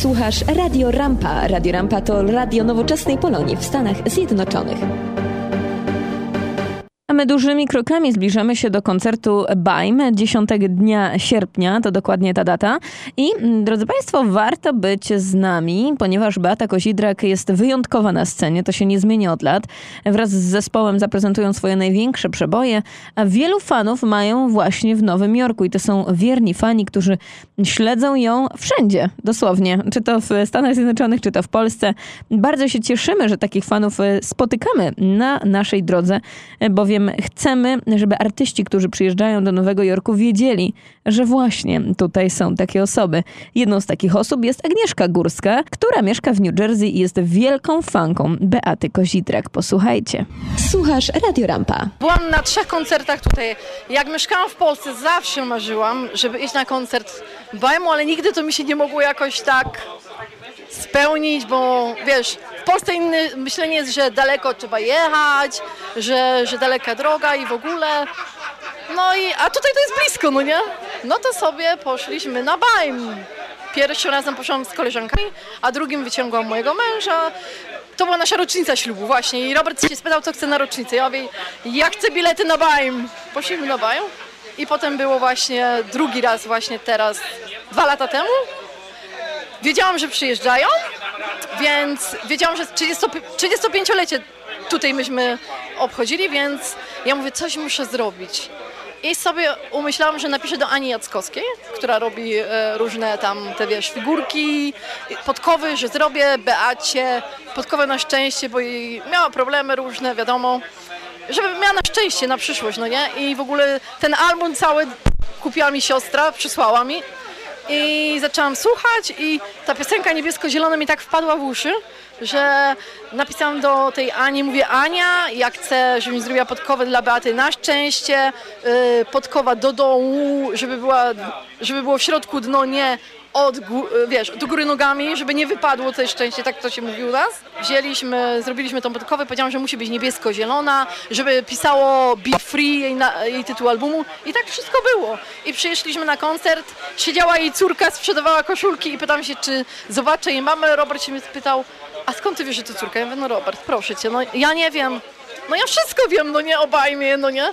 Słuchasz Radio Rampa. Radio Rampa to radio nowoczesnej Polonii w Stanach Zjednoczonych. A my dużymi krokami zbliżamy się do koncertu BAIM 10 dnia sierpnia, to dokładnie ta data. I mm, drodzy Państwo, warto być z nami, ponieważ Beata Kozidrak jest wyjątkowa na scenie, to się nie zmienia od lat. Wraz z zespołem zaprezentują swoje największe przeboje, a wielu fanów mają właśnie w Nowym Jorku i to są wierni fani, którzy śledzą ją wszędzie, dosłownie, czy to w Stanach Zjednoczonych, czy to w Polsce. Bardzo się cieszymy, że takich fanów e, spotykamy na naszej drodze, bowiem chcemy, żeby artyści, którzy przyjeżdżają do Nowego Jorku, wiedzieli, że właśnie tutaj są takie osoby. Jedną z takich osób jest Agnieszka Górska, która mieszka w New Jersey i jest wielką fanką Beaty Kozidrak. Posłuchajcie. Słuchasz Radio Rampa. Byłam na trzech koncertach tutaj. Jak mieszkałam w Polsce, zawsze marzyłam, żeby iść na koncert Bajmu, ale nigdy to mi się nie mogło jakoś tak spełnić, bo wiesz, w Polsce inne myślenie jest, że daleko trzeba jechać, że, że daleka droga i w ogóle. No i, a tutaj to jest blisko, no nie? No to sobie poszliśmy na Bajm. Pierwszym razem poszłam z koleżankami, a drugim wyciągłam mojego męża. To była nasza rocznica ślubu właśnie i Robert się spytał, co chce na rocznicę. Ja mówię, ja chcę bilety na Bajm. Poszliśmy na Bajm i potem było właśnie drugi raz właśnie teraz, dwa lata temu. Wiedziałam, że przyjeżdżają, więc wiedziałam, że 30, 35-lecie tutaj myśmy obchodzili, więc ja mówię, coś muszę zrobić. I sobie umyślałam, że napiszę do Ani Jackowskiej, która robi e, różne tam te wiesz, figurki, podkowy, że zrobię Beacie, podkowę na szczęście, bo jej miała problemy różne, wiadomo. Żeby miała na szczęście, na przyszłość, no nie? I w ogóle ten album cały kupiła mi siostra, przysłała mi. I zaczęłam słuchać i ta piosenka niebiesko-zielona mi tak wpadła w uszy, że napisałam do tej Ani, mówię Ania, ja chcę, żeby mi zrobiła podkowę dla Beaty na szczęście, yy, podkowa do dołu, żeby, była, żeby było w środku dno nie od, wiesz, do góry nogami, żeby nie wypadło to szczęście, tak to się mówi u nas. Wzięliśmy, zrobiliśmy tą podkowę, powiedziałam, że musi być niebiesko-zielona, żeby pisało Be Free, jej, na, jej tytuł albumu i tak wszystko było. I przyszliśmy na koncert, siedziała jej córka, sprzedawała koszulki i pytam się, czy zobaczę jej mamę. Robert się mnie spytał, a skąd ty wiesz, że to córka? Ja mówię, no Robert, proszę cię, no ja nie wiem. No ja wszystko wiem, no nie, obajmie, no nie.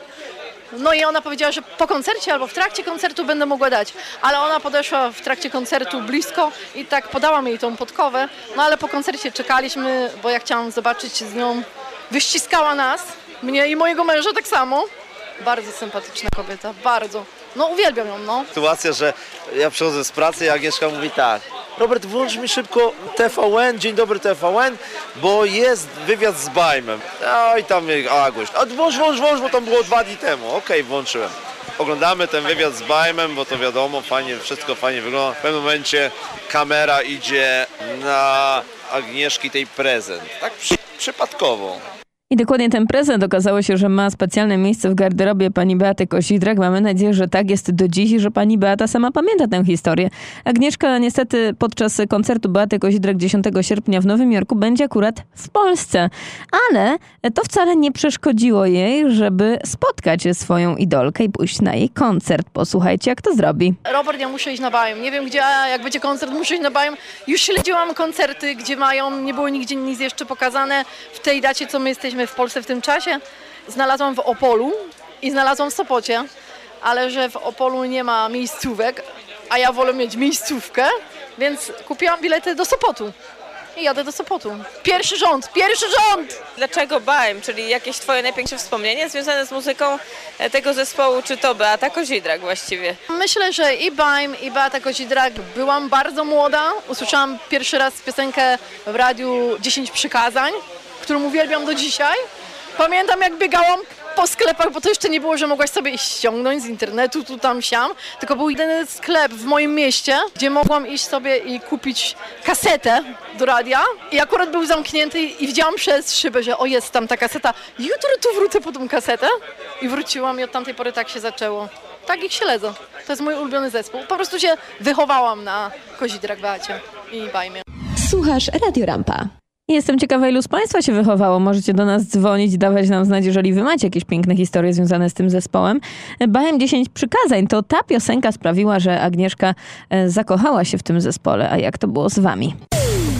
No i ona powiedziała, że po koncercie albo w trakcie koncertu będę mogła dać. Ale ona podeszła w trakcie koncertu blisko i tak podałam jej tą podkowę. No ale po koncercie czekaliśmy, bo ja chciałam zobaczyć z nią. Wyściskała nas, mnie i mojego męża tak samo. Bardzo sympatyczna kobieta, bardzo. No uwielbiam ją, no. Sytuacja, że ja przychodzę z pracy i Agnieszka mówi tak. Robert, włącz mi szybko TVN, dzień dobry TVN, bo jest wywiad z Bajmem. No i tam Agoś, a włącz, włącz, włącz, bo tam było dwa dni temu. Okej, okay, włączyłem. Oglądamy ten wywiad z Bajmem, bo to wiadomo, fajnie, wszystko fajnie wygląda. W pewnym momencie kamera idzie na Agnieszki tej prezent. Tak przy, przypadkowo. I dokładnie ten prezent okazało się, że ma specjalne miejsce w garderobie pani Beaty Kosidrak. Mamy nadzieję, że tak jest do dziś i że pani Beata sama pamięta tę historię. Agnieszka niestety podczas koncertu Beaty Kosidrak 10 sierpnia w Nowym Jorku będzie akurat w Polsce. Ale to wcale nie przeszkodziło jej, żeby spotkać swoją idolkę i pójść na jej koncert. Posłuchajcie, jak to zrobi. Robert, ja muszę iść na Bajem. Nie wiem gdzie, jak będzie koncert, muszę iść na Bajem. Już śledziłam koncerty, gdzie mają, nie było nigdzie nic jeszcze pokazane w tej dacie, co my jesteśmy w Polsce w tym czasie. Znalazłam w Opolu i znalazłam w Sopocie, ale że w Opolu nie ma miejscówek, a ja wolę mieć miejscówkę, więc kupiłam bilety do Sopotu. I jadę do Sopotu. Pierwszy rząd, pierwszy rząd! Dlaczego Baim, czyli jakieś twoje najpiękniejsze wspomnienie związane z muzyką e, tego zespołu, czy to Beata Kozidrak właściwie? Myślę, że i Baim, i Beata Kozidrak. Byłam bardzo młoda. Usłyszałam pierwszy raz piosenkę w radiu 10 przykazań którą uwielbiam do dzisiaj. Pamiętam jak biegałam po sklepach, bo to jeszcze nie było, że mogłaś sobie iść ściągnąć z internetu, tu tam siam, tylko był jeden sklep w moim mieście, gdzie mogłam iść sobie i kupić kasetę do radia i akurat był zamknięty i widziałam przez szybę, że o jest tam ta kaseta, jutro tu wrócę po tą kasetę i wróciłam i od tamtej pory tak się zaczęło. Tak ich śledzę. To jest mój ulubiony zespół. Po prostu się wychowałam na Kozidrak Beacie i Bajmie. Słuchasz Radio Rampa. Jestem ciekawa, ilu z Państwa się wychowało. Możecie do nas dzwonić, dawać nam znać, jeżeli Wy macie jakieś piękne historie związane z tym zespołem. Bajem 10 przykazań to ta piosenka sprawiła, że Agnieszka e, zakochała się w tym zespole. A jak to było z Wami?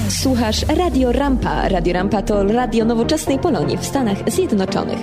Słuchasz Radio Rampa. Radio Rampa to radio nowoczesnej Polonii w Stanach Zjednoczonych.